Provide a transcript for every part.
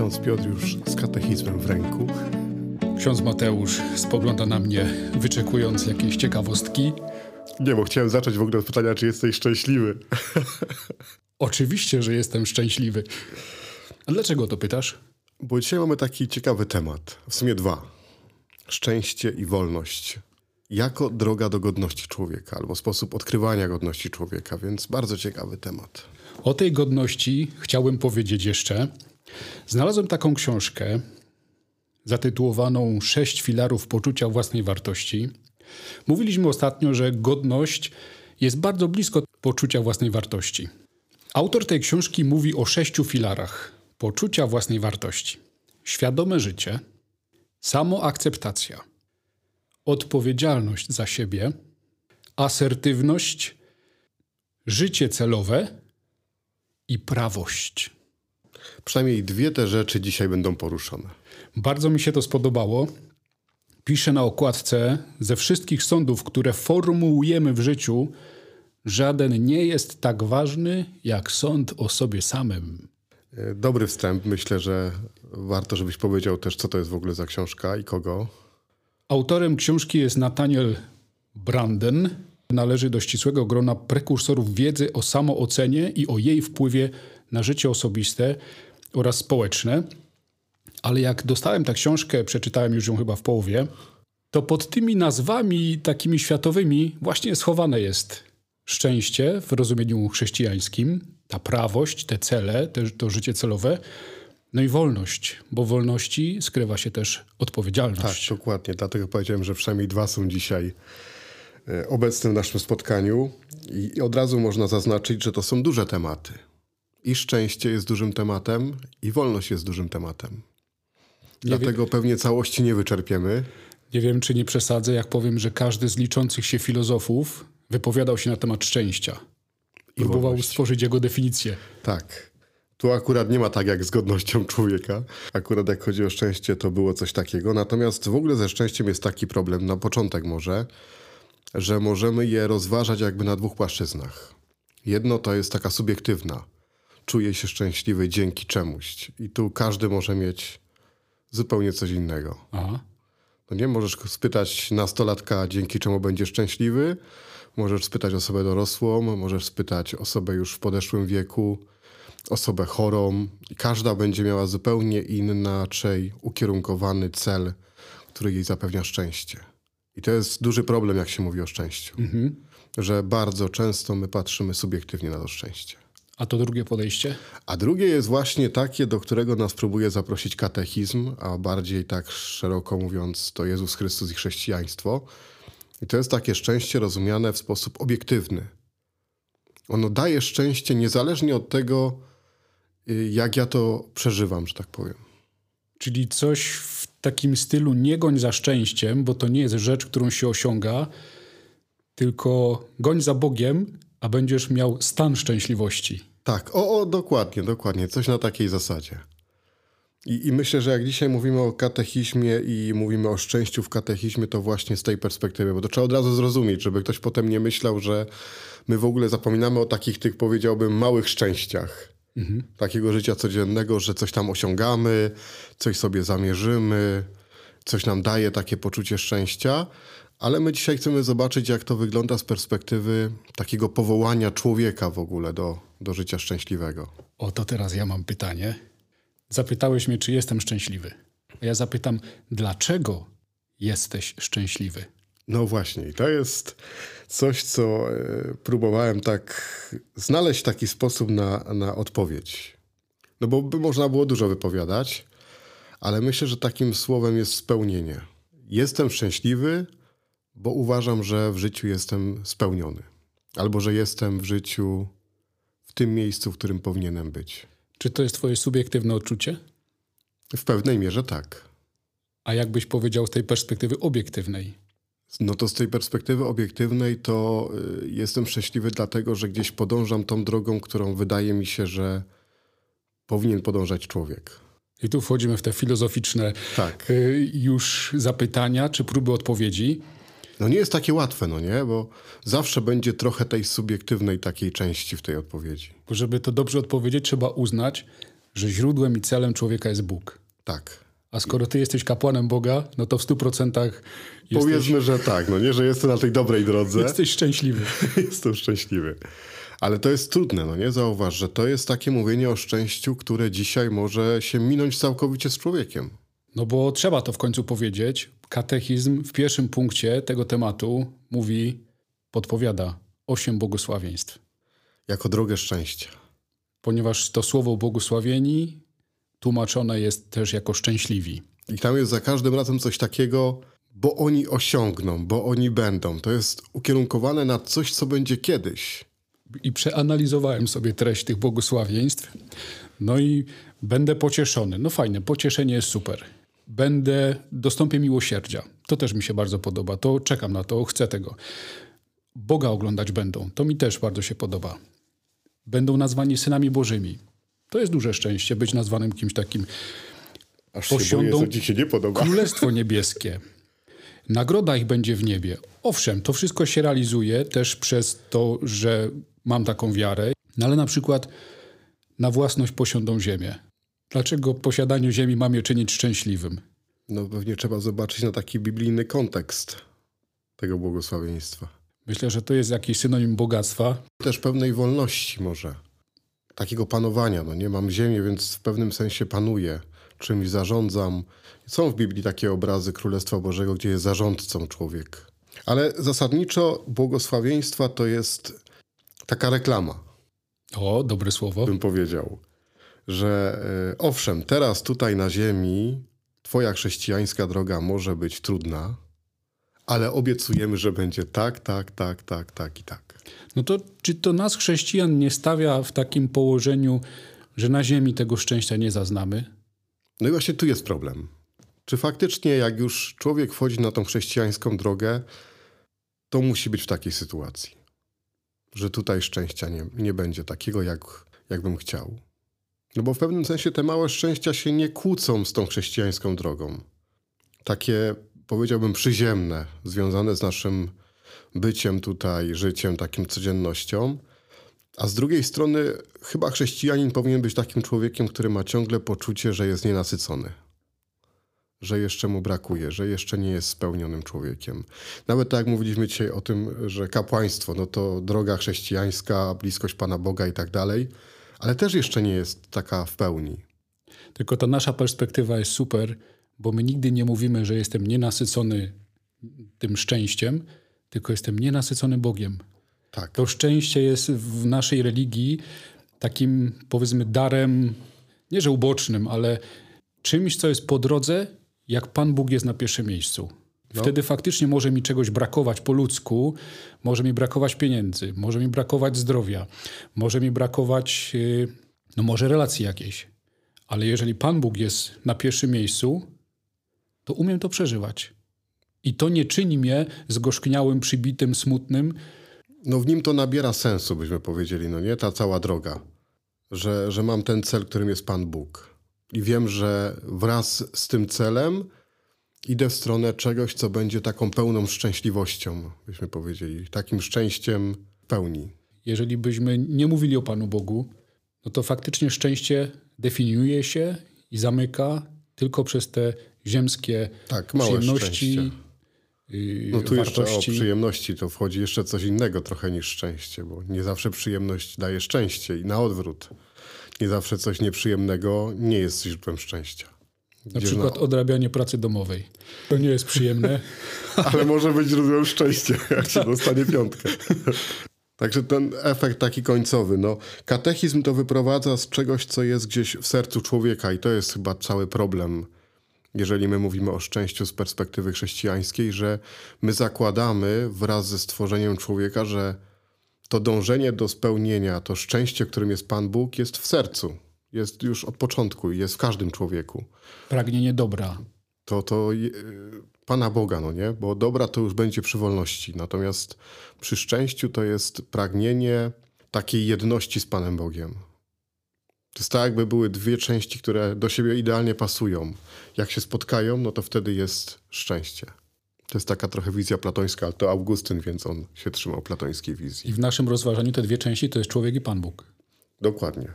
Ksiądz Piotr już z katechizmem w ręku. Ksiądz Mateusz spogląda na mnie, wyczekując jakiejś ciekawostki. Nie, bo chciałem zacząć w ogóle od pytania, czy jesteś szczęśliwy. Oczywiście, że jestem szczęśliwy. A dlaczego to pytasz? Bo dzisiaj mamy taki ciekawy temat, w sumie dwa. Szczęście i wolność. Jako droga do godności człowieka, albo sposób odkrywania godności człowieka, więc bardzo ciekawy temat. O tej godności chciałbym powiedzieć jeszcze. Znalazłem taką książkę zatytułowaną Sześć filarów poczucia własnej wartości. Mówiliśmy ostatnio, że godność jest bardzo blisko poczucia własnej wartości. Autor tej książki mówi o sześciu filarach poczucia własnej wartości: świadome życie, samoakceptacja, odpowiedzialność za siebie, asertywność, życie celowe i prawość. Przynajmniej dwie te rzeczy dzisiaj będą poruszone. Bardzo mi się to spodobało. Pisze na okładce: Ze wszystkich sądów, które formułujemy w życiu, żaden nie jest tak ważny jak sąd o sobie samym. E, Dobry wstęp. Myślę, że warto, żebyś powiedział też, co to jest w ogóle za książka i kogo. Autorem książki jest Nathaniel Branden. Należy do ścisłego grona prekursorów wiedzy o samoocenie i o jej wpływie na życie osobiste oraz społeczne. Ale jak dostałem tę książkę, przeczytałem już ją chyba w połowie, to pod tymi nazwami takimi światowymi właśnie schowane jest szczęście w rozumieniu chrześcijańskim, ta prawość, te cele, te, to życie celowe, no i wolność, bo wolności skrywa się też Tak, odpowiedzialność. dokładnie. Dlatego powiedziałem, że przynajmniej dwa są dzisiaj e, obecne w naszym spotkaniu. I od razu można zaznaczyć, że to są duże tematy. I szczęście jest dużym tematem, i wolność jest dużym tematem. Dlatego pewnie całości nie wyczerpiemy. Nie wiem, czy nie przesadzę, jak powiem, że każdy z liczących się filozofów wypowiadał się na temat szczęścia. Próbował wolności. stworzyć jego definicję. Tak. Tu akurat nie ma tak jak z godnością człowieka. Akurat jak chodzi o szczęście, to było coś takiego. Natomiast w ogóle ze szczęściem jest taki problem, na początek może, że możemy je rozważać jakby na dwóch płaszczyznach. Jedno to jest taka subiektywna. Czuję się szczęśliwy dzięki czemuś. I tu każdy może mieć zupełnie coś innego. Aha. No nie, możesz spytać nastolatka, dzięki czemu będzie szczęśliwy. Możesz spytać osobę dorosłą, możesz spytać osobę już w podeszłym wieku, osobę chorą. Każda będzie miała zupełnie inaczej ukierunkowany cel, który jej zapewnia szczęście. I to jest duży problem, jak się mówi o szczęściu. Że bardzo często my patrzymy subiektywnie na to szczęście. A to drugie podejście? A drugie jest właśnie takie, do którego nas próbuje zaprosić katechizm, a bardziej tak szeroko mówiąc to Jezus Chrystus i chrześcijaństwo. I to jest takie szczęście rozumiane w sposób obiektywny. Ono daje szczęście niezależnie od tego, y, jak ja to przeżywam, że tak powiem. Czyli coś w takim stylu nie goń za szczęściem, bo to nie jest rzecz, którą się osiąga, tylko goń za Bogiem, a będziesz miał stan szczęśliwości. Tak, o, o dokładnie, dokładnie. Coś na takiej zasadzie. I, I myślę, że jak dzisiaj mówimy o katechizmie i mówimy o szczęściu w katechizmie, to właśnie z tej perspektywy, bo to trzeba od razu zrozumieć, żeby ktoś potem nie myślał, że my w ogóle zapominamy o takich tych, powiedziałbym, małych szczęściach. Takiego życia codziennego, że coś tam osiągamy, coś sobie zamierzymy, coś nam daje takie poczucie szczęścia. Ale my dzisiaj chcemy zobaczyć, jak to wygląda z perspektywy takiego powołania człowieka w ogóle do, do życia szczęśliwego. O, to teraz ja mam pytanie. Zapytałeś mnie, czy jestem szczęśliwy. A ja zapytam, dlaczego jesteś szczęśliwy? No właśnie, i to jest coś, co e, próbowałem tak znaleźć taki sposób na, na odpowiedź. No bo by można było dużo wypowiadać, ale myślę, że takim słowem jest spełnienie. Jestem szczęśliwy, bo uważam, że w życiu jestem spełniony. Albo że jestem w życiu tym miejscu, w którym powinienem być. Czy to jest twoje subiektywne odczucie? W pewnej mierze tak. A jakbyś powiedział z tej perspektywy obiektywnej? No to z tej perspektywy obiektywnej to y, jestem szczęśliwy dlatego, że gdzieś podążam tą drogą, którą wydaje mi się, że powinien podążać człowiek. I tu wchodzimy w te filozoficzne Tak. y, już zapytania czy próby odpowiedzi. No nie jest takie łatwe, no nie? Bo zawsze będzie trochę tej subiektywnej takiej części w tej odpowiedzi. Bo żeby to dobrze odpowiedzieć, trzeba uznać, że źródłem i celem człowieka jest Bóg. Tak. A skoro ty jesteś kapłanem Boga, no to w stu procentach jesteś, Powiedzmy, że tak, no nie, że jestem na tej dobrej drodze. jesteś szczęśliwy. Jestem szczęśliwy. Ale to jest trudne, no nie? Zauważ, że to jest takie mówienie o szczęściu, które dzisiaj może się minąć całkowicie z człowiekiem. No bo trzeba to w końcu powiedzieć. Katechizm w pierwszym punkcie tego tematu mówi, podpowiada osiem błogosławieństw. Jako drogę szczęścia. Ponieważ to słowo błogosławieni tłumaczone jest też jako szczęśliwi. I tam jest za każdym razem coś takiego, bo oni osiągną, bo oni będą. To jest ukierunkowane na coś, co będzie kiedyś. I przeanalizowałem sobie treść tych błogosławieństw. No i będę pocieszony. No fajne, pocieszenie jest super. Będę, dostąpię miłosierdzia. To też mi się bardzo podoba. To czekam na to, chcę tego. Boga oglądać będą. To mi też bardzo się podoba. Będą nazwani synami Bożymi. To jest duże szczęście być nazwanym kimś takim. Aż Posiądą boję, ci się nie podoba. Królestwo niebieskie. Nagroda ich będzie w niebie. Owszem, to wszystko się realizuje też przez to, że mam taką wiarę, no ale na przykład na własność posiądą ziemię. Dlaczego posiadanie ziemi ma mnie czynić szczęśliwym? No pewnie trzeba zobaczyć na taki biblijny kontekst tego błogosławieństwa. Myślę, że to jest jakiś synonim bogactwa. Też pewnej wolności może. Takiego panowania, no nie? Mam ziemię, więc w pewnym sensie panuję. Czymś zarządzam. Są w Biblii takie obrazy Królestwa Bożego, gdzie jest zarządcą człowiek. Ale zasadniczo błogosławieństwa to jest taka reklama, O, dobre słowo. bym powiedział. Że e, owszem, teraz tutaj na ziemi twoja chrześcijańska droga może być trudna, ale obiecujemy, że będzie tak, tak, tak, tak, tak i tak. No to czy to nas chrześcijan nie stawia w takim położeniu, że na ziemi tego szczęścia nie zaznamy? No i właśnie tu jest problem. Czy faktycznie, jak już człowiek wchodzi na tą chrześcijańską drogę, to musi być w takiej sytuacji, że tutaj szczęścia nie, nie będzie takiego, jak, jak bym chciał. No bo w pewnym sensie te małe szczęścia się nie kłócą z tą chrześcijańską drogą. Takie, powiedziałbym, przyziemne, związane z naszym byciem tutaj, życiem, takim codziennością. A z drugiej strony, chyba chrześcijanin powinien być takim człowiekiem, który ma ciągle poczucie, że jest nienasycony. Że jeszcze mu brakuje, że jeszcze nie jest spełnionym człowiekiem. Nawet tak jak mówiliśmy dzisiaj o tym, że kapłaństwo, no to droga chrześcijańska, bliskość Pana Boga i tak dalej, ale też jeszcze nie jest taka w pełni. Tylko ta nasza perspektywa jest super, bo my nigdy nie mówimy, że jestem nienasycony tym szczęściem, tylko jestem nienasycony Bogiem. Tak. To szczęście jest w naszej religii takim, powiedzmy, darem, nie że ubocznym, ale czymś, co jest po drodze, jak Pan Bóg jest na pierwszym miejscu. Wtedy faktycznie może mi czegoś brakować po ludzku, może mi brakować pieniędzy, może mi brakować zdrowia, może mi brakować, yy, no może relacji jakiejś. Ale jeżeli Pan Bóg jest na pierwszym miejscu, to umiem to przeżywać. I to nie czyni mnie zgorzkniałym, przybitym, smutnym, No w nim to nabiera sensu, byśmy powiedzieli, no nie? Ta cała droga. Że, że mam ten cel, którym jest Pan Bóg. I wiem, że wraz z tym celem idę w stronę czegoś, co będzie taką pełną szczęśliwością, byśmy powiedzieli. Takim szczęściem pełni. jeżeli byśmy nie mówili o Panu Bogu, no to faktycznie szczęście definiuje się i zamyka tylko przez te ziemskie Tak, małe przyjemności, szczęście. yy, No tu jeszcze o wartości. przyjemności to wchodzi jeszcze coś innego trochę niż szczęście, bo nie zawsze przyjemność daje szczęście i na odwrót. Nie zawsze coś nieprzyjemnego nie jest źródłem szczęścia. Na przykład odrabianie pracy domowej. To nie jest przyjemne. Ale może być źródłem szczęścia, jak się dostanie piątkę. Także ten efekt taki końcowy. No, katechizm to wyprowadza z czegoś, co jest gdzieś w sercu człowieka i to jest chyba cały problem, jeżeli my mówimy o szczęściu z perspektywy chrześcijańskiej, że my zakładamy wraz ze stworzeniem człowieka, że to dążenie do spełnienia, to szczęście, którym jest Pan Bóg, jest w sercu. Jest już od początku i jest w każdym człowieku Pragnienie dobra. to, to je- Pana Boga, no nie? Bo dobra to już będzie przy wolności. Natomiast przy szczęściu to jest pragnienie takiej jedności z Panem Bogiem. To jest tak, jakby były dwie części, które do siebie idealnie pasują. Jak się spotkają, no to wtedy jest szczęście. To jest taka trochę wizja platońska, ale to Augustyn, więc on się trzymał platońskiej wizji. I w naszym rozważaniu te dwie części to jest człowiek i Pan Bóg. Dokładnie.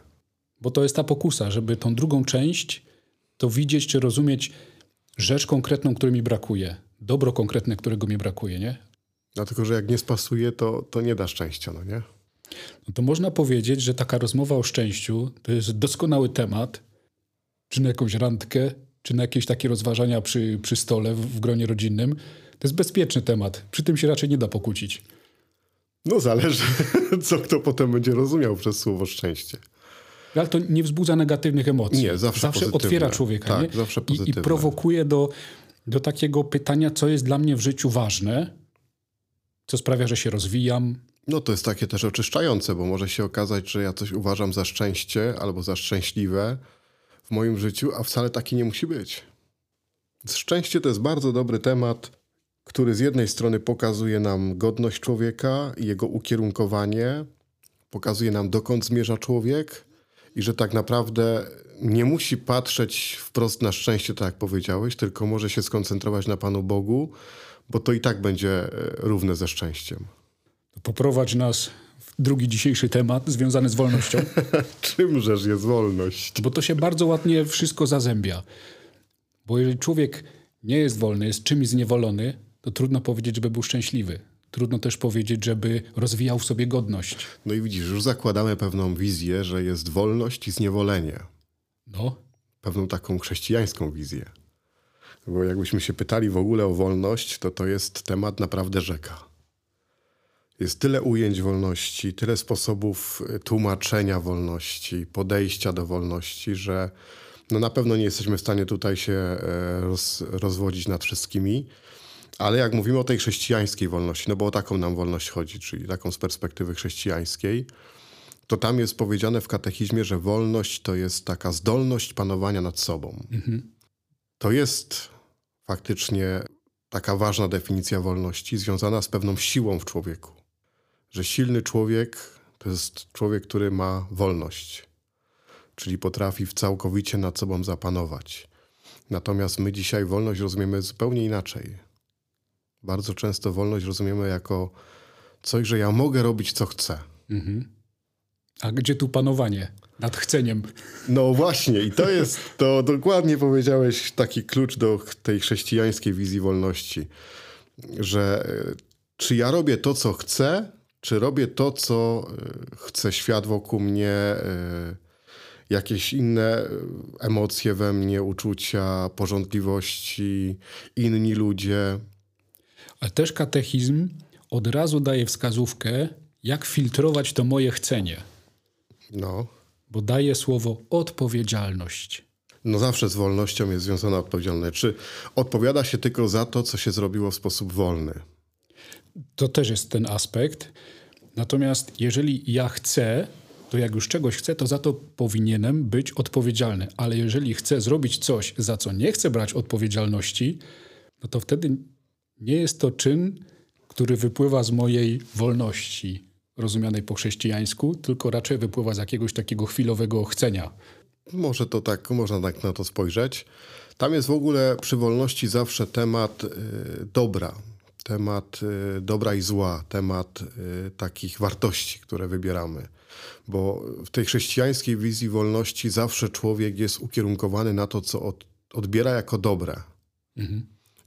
Bo to jest ta pokusa, żeby tą drugą część to widzieć czy rozumieć rzecz konkretną, której mi brakuje. Dobro konkretne, którego mi brakuje, nie? Dlatego, że jak nie spasuje, to, to nie da szczęścia, no nie? No to można powiedzieć, że taka rozmowa o szczęściu to jest doskonały temat, czy na jakąś randkę, czy na jakieś takie rozważania przy, przy stole w, w gronie rodzinnym. To jest bezpieczny temat. Przy tym się raczej nie da pokłócić. No zależy, co kto potem będzie rozumiał przez słowo szczęście. Ale to nie wzbudza negatywnych emocji. Nie, zawsze Zawsze pozytywne. otwiera człowieka. Tak, nie? zawsze I, I pozytywne. prowokuje do, do takiego pytania, co jest dla mnie w życiu ważne, co sprawia, że się rozwijam. No to jest takie też oczyszczające, bo może się okazać, że ja coś uważam za szczęście albo za szczęśliwe w moim życiu, a wcale taki nie musi być. Szczęście to jest bardzo dobry temat, który z jednej strony pokazuje nam godność człowieka i jego ukierunkowanie, pokazuje nam dokąd zmierza człowiek i że tak naprawdę nie musi patrzeć wprost na szczęście, tak jak powiedziałeś, tylko może się skoncentrować na Panu Bogu, bo to i tak będzie e, równe ze szczęściem. Poprowadź nas w drugi dzisiejszy temat związany z wolnością, Czymżeż jest wolność? bo to się bardzo ładnie wszystko zazębia. Bo jeżeli człowiek nie jest wolny, jest czymś zniewolony, to trudno powiedzieć, żeby był szczęśliwy. Trudno też powiedzieć, żeby rozwijał w sobie godność. No i widzisz, już zakładamy pewną wizję, że jest wolność i zniewolenie. No, Pewną taką chrześcijańską wizję. Bo jakbyśmy się pytali w ogóle o wolność, to to jest temat naprawdę rzeka. Jest tyle ujęć wolności, tyle sposobów y, tłumaczenia wolności, podejścia do wolności, że no na pewno nie jesteśmy w stanie tutaj się e, roz, rozwodzić nad wszystkimi. Ale jak mówimy o tej chrześcijańskiej wolności, no bo o taką nam wolność chodzi, czyli taką z perspektywy chrześcijańskiej, to tam jest powiedziane w katechizmie, że wolność to jest taka zdolność panowania nad sobą. To jest faktycznie taka ważna definicja wolności, związana z pewną siłą w człowieku. Że silny człowiek to jest człowiek, który ma wolność, czyli potrafi całkowicie nad sobą zapanować. Natomiast my dzisiaj wolność rozumiemy zupełnie inaczej. Bardzo często wolność rozumiemy jako coś, że ja mogę robić co chcę. a gdzie tu panowanie nad chceniem? No właśnie, i to jest, to dokładnie powiedziałeś taki klucz do tej chrześcijańskiej wizji wolności, że e, czy ja robię to, co chcę, czy robię to, co e, chce świat wokół mnie, e, jakieś inne emocje we mnie, uczucia, porządliwości, inni ludzie. Ale też katechizm od razu daje wskazówkę, jak filtrować to moje chcenie, No, bo daje słowo odpowiedzialność. no zawsze z wolnością jest związana odpowiedzialność. Czy odpowiada się tylko za to, co się zrobiło w sposób wolny? To też jest ten aspekt. Natomiast jeżeli ja chcę, to jak już czegoś chcę, to za to powinienem być odpowiedzialny. Ale jeżeli chcę zrobić coś, za co nie chcę brać odpowiedzialności, no to wtedy nie jest to czyn, który wypływa z mojej wolności, rozumianej po chrześcijańsku, tylko raczej wypływa z jakiegoś takiego chwilowego chcenia. Może to tak, można tak na to spojrzeć. Tam jest w ogóle przy wolności zawsze temat y, dobra, temat y, dobra i zła, temat y, takich wartości, które wybieramy. Bo w tej chrześcijańskiej wizji wolności zawsze człowiek jest ukierunkowany na to, co od, odbiera jako dobre.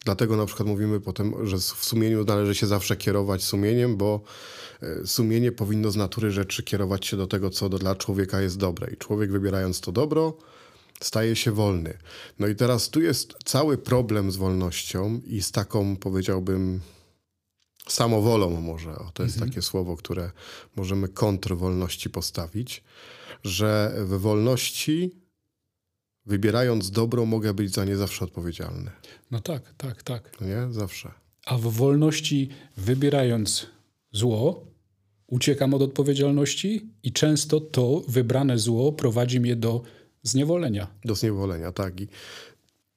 Dlatego na przykład mówimy potem, że w sumieniu należy się zawsze kierować sumieniem, bo e, sumienie powinno z natury rzeczy kierować się do tego, co dla człowieka jest dobre. I człowiek wybierając to dobro, staje się wolny. No i teraz tu jest cały problem z wolnością i z taką, powiedziałbym, samowolą może. O, to jest takie słowo, które możemy kontr wolności postawić, że w wolności wybierając dobro mogę być za nie zawsze odpowiedzialny. No tak, tak, tak. Nie? Zawsze. A w wolności, wybierając zło, uciekam od odpowiedzialności i często to wybrane zło prowadzi mnie do zniewolenia. Do zniewolenia, tak. I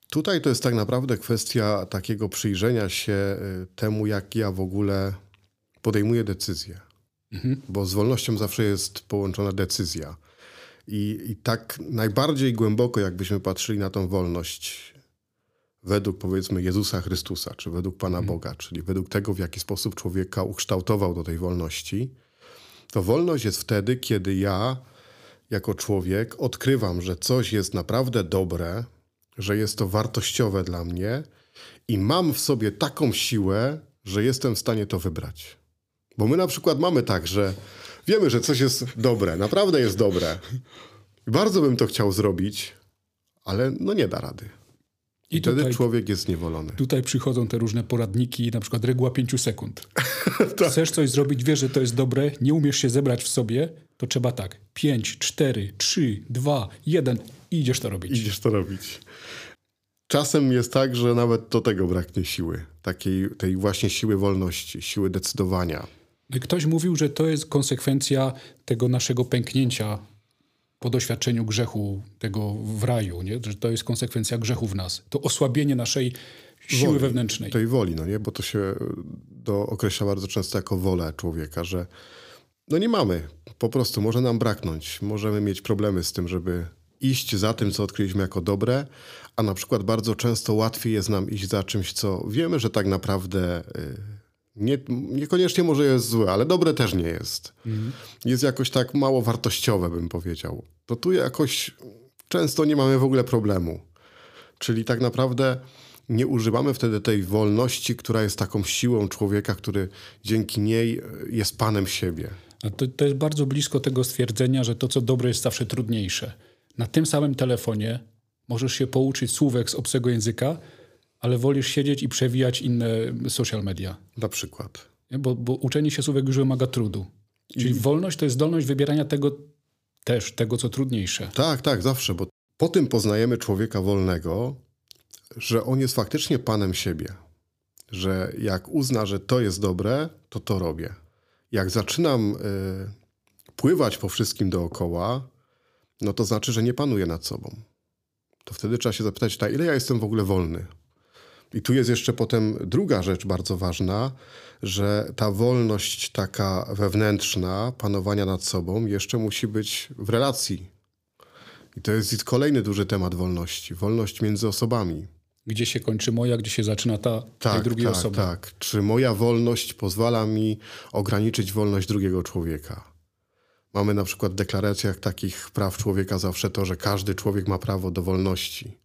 tutaj to jest tak naprawdę kwestia takiego przyjrzenia się y, temu, jak ja w ogóle podejmuję decyzje. Bo z wolnością zawsze jest połączona decyzja. I, I tak najbardziej głęboko, jakbyśmy patrzyli na tą wolność według powiedzmy Jezusa Chrystusa, czy według Pana Boga, czyli według tego, w jaki sposób człowieka ukształtował do tej wolności, to wolność jest wtedy, kiedy ja jako człowiek odkrywam, że coś jest naprawdę dobre, że jest to wartościowe dla mnie i mam w sobie taką siłę, że jestem w stanie to wybrać. Bo my na przykład mamy tak, że wiemy, że coś jest dobre, naprawdę jest dobre. Bardzo bym to chciał zrobić, ale no nie da rady. I, I wtedy tutaj, człowiek jest niewolony. Tutaj przychodzą te różne poradniki, na przykład reguła pięciu sekund. tak. Chcesz coś zrobić, wiesz, że to jest dobre, nie umiesz się zebrać w sobie, to trzeba tak. Pięć, cztery, trzy, dwa, jeden i idziesz to robić. Idziesz to robić. Czasem jest tak, że nawet do tego braknie siły. Takiej, tej właśnie siły wolności, siły decydowania. Ktoś mówił, że to jest konsekwencja tego naszego pęknięcia po doświadczeniu grzechu tego w raju, nie? że to jest konsekwencja grzechu w nas. To osłabienie naszej siły woli, wewnętrznej. Tej woli, no nie? Bo to się do, określa bardzo często jako wolę człowieka, że no nie mamy. Po prostu może nam braknąć. Możemy mieć problemy z tym, żeby iść za tym, co odkryliśmy jako dobre, a na przykład bardzo często łatwiej jest nam iść za czymś, co wiemy, że tak naprawdę y, nie, niekoniecznie może jest złe, ale dobre też nie jest. Mhm. Jest jakoś tak mało wartościowe, bym powiedział. To tu jakoś często nie mamy w ogóle problemu. Czyli tak naprawdę nie używamy wtedy tej wolności, która jest taką siłą człowieka, który dzięki niej y, jest panem siebie. To, to jest bardzo blisko tego stwierdzenia, że to, co dobre, jest zawsze trudniejsze. Na tym samym telefonie możesz się pouczyć słówek z obcego języka, ale wolisz siedzieć i przewijać inne social media. Na przykład. Bo, bo uczenie się słówek już wymaga trudu. Czyli I... wolność to jest zdolność wybierania tego też, tego co trudniejsze. Tak, tak, zawsze, bo po tym poznajemy człowieka wolnego, że on jest faktycznie panem siebie. Że jak uzna, że to jest dobre, to to robię. Jak zaczynam y, pływać po wszystkim dookoła, no to znaczy, że nie panuję nad sobą. To wtedy trzeba się zapytać, na ile ja jestem w ogóle wolny. I tu jest jeszcze potem druga rzecz bardzo ważna, że ta wolność taka wewnętrzna, panowania nad sobą, jeszcze musi być w relacji. I to jest kolejny duży temat wolności. Wolność między osobami. Gdzie się kończy moja, gdzie się zaczyna ta tak, drugiej tak, osoby. Tak, Czy moja wolność pozwala mi ograniczyć wolność drugiego człowieka? Mamy na przykład w deklaracjach takich praw człowieka zawsze to, że każdy człowiek ma prawo do wolności,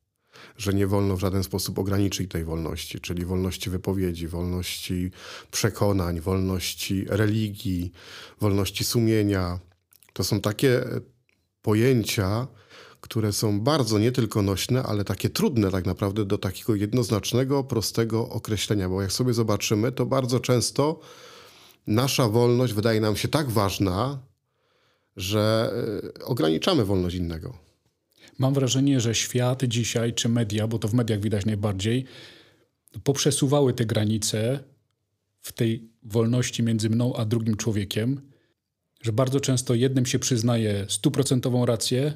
że nie wolno w żaden sposób ograniczyć tej wolności, czyli wolności wypowiedzi, wolności przekonań, wolności religii, wolności sumienia. To są takie pojęcia, które są bardzo nie tylko nośne, ale takie trudne tak naprawdę do takiego jednoznacznego, prostego określenia, bo jak sobie zobaczymy, to bardzo często nasza wolność wydaje nam się tak ważna, że y, ograniczamy wolność innego. Mam wrażenie, że świat dzisiaj, czy media, bo to w mediach widać najbardziej, poprzesuwały te granice w tej wolności między mną a drugim człowiekiem, że bardzo często jednym się przyznaje stuprocentową rację,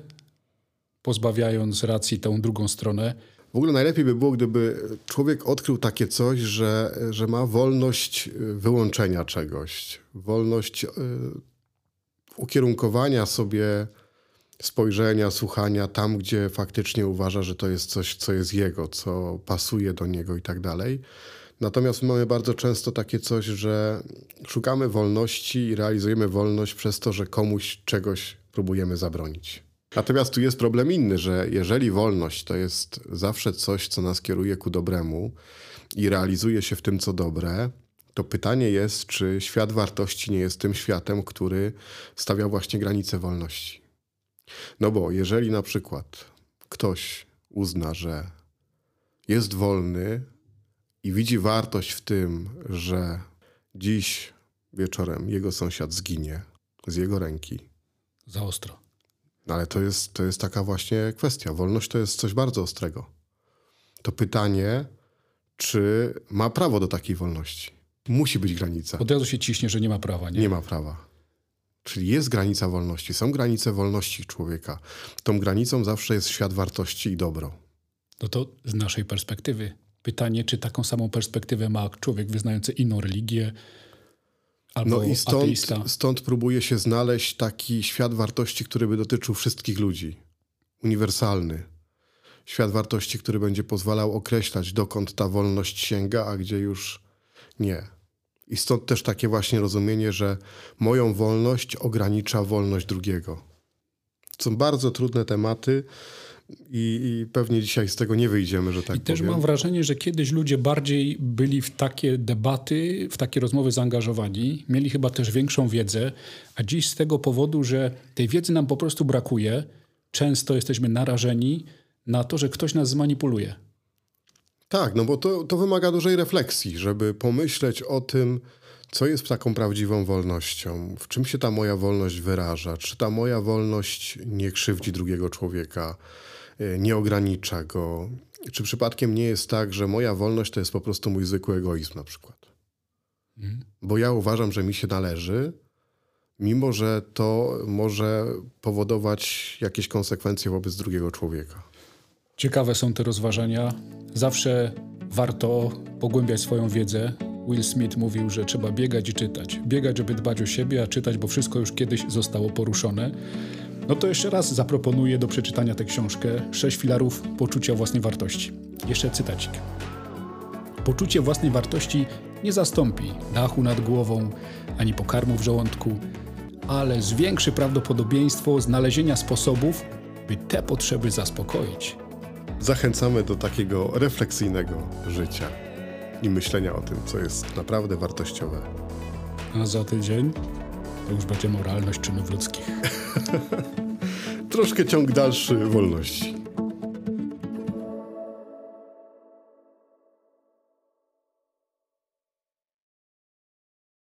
pozbawiając racji tę drugą stronę. W ogóle najlepiej by było, gdyby człowiek odkrył takie coś, że, że ma wolność y, wyłączenia czegoś, wolność y, ukierunkowania sobie spojrzenia, słuchania tam, gdzie faktycznie uważa, że to jest coś, co jest jego, co pasuje do niego i tak dalej. Natomiast mamy bardzo często takie coś, że szukamy wolności i realizujemy wolność przez to, że komuś czegoś próbujemy zabronić. Natomiast tu jest problem inny, że jeżeli wolność to jest zawsze coś, co nas kieruje ku dobremu i realizuje się w tym, co dobre, to pytanie jest, czy świat wartości nie jest tym światem, który stawia właśnie granice wolności. No bo jeżeli na przykład ktoś uzna, że jest wolny i widzi wartość w tym, że dziś wieczorem jego sąsiad zginie z jego ręki. Za ostro. No ale to jest, to jest taka właśnie kwestia. Wolność to jest coś bardzo ostrego. To pytanie, czy ma prawo do takiej wolności. Musi być granica. Od razu się ciśnie, że nie ma prawa. Nie, nie ma prawa. Czyli jest granica wolności, są granice wolności człowieka. Tą granicą zawsze jest świat wartości i dobro. No to z naszej perspektywy. Pytanie, czy taką samą perspektywę ma człowiek wyznający inną religię, albo no i stąd, stąd próbuje się znaleźć taki świat wartości, który by dotyczył wszystkich ludzi. Uniwersalny. Świat wartości, który będzie pozwalał określać, dokąd ta wolność sięga, a gdzie już nie. I stąd też takie właśnie rozumienie, że moją wolność ogranicza wolność drugiego. są bardzo trudne tematy i, i pewnie dzisiaj z tego nie wyjdziemy, że tak I też powiem. mam wrażenie, że kiedyś ludzie bardziej byli w takie debaty, w takie rozmowy zaangażowani, mieli chyba też większą wiedzę, a dziś z tego powodu, że tej wiedzy nam po prostu brakuje, często jesteśmy narażeni na to, że ktoś nas zmanipuluje. Tak, no bo to, to wymaga dużej refleksji, żeby pomyśleć o tym, co jest taką prawdziwą wolnością, w czym się ta moja wolność wyraża, czy ta moja wolność nie krzywdzi drugiego człowieka, y, nie ogranicza go, czy przypadkiem nie jest tak, że moja wolność to jest po prostu mój zwykły egoizm na przykład. Bo ja uważam, że mi się należy, mimo że to może powodować jakieś konsekwencje wobec drugiego człowieka. Ciekawe są te rozważania. Zawsze warto pogłębiać swoją wiedzę. Will Smith mówił, że trzeba biegać i czytać. Biegać, żeby dbać o siebie, a czytać, bo wszystko już kiedyś zostało poruszone. No to jeszcze raz zaproponuję do przeczytania tę książkę Sześć filarów poczucia własnej wartości. Jeszcze cytacik. Poczucie własnej wartości nie zastąpi dachu nad głową ani pokarmu w żołądku, ale zwiększy prawdopodobieństwo znalezienia sposobów, by te potrzeby zaspokoić. Zachęcamy do takiego refleksyjnego życia i myślenia o tym, co jest naprawdę wartościowe. A za tydzień to już będzie moralność czynów ludzkich. Troszkę ciąg dalszy wolności.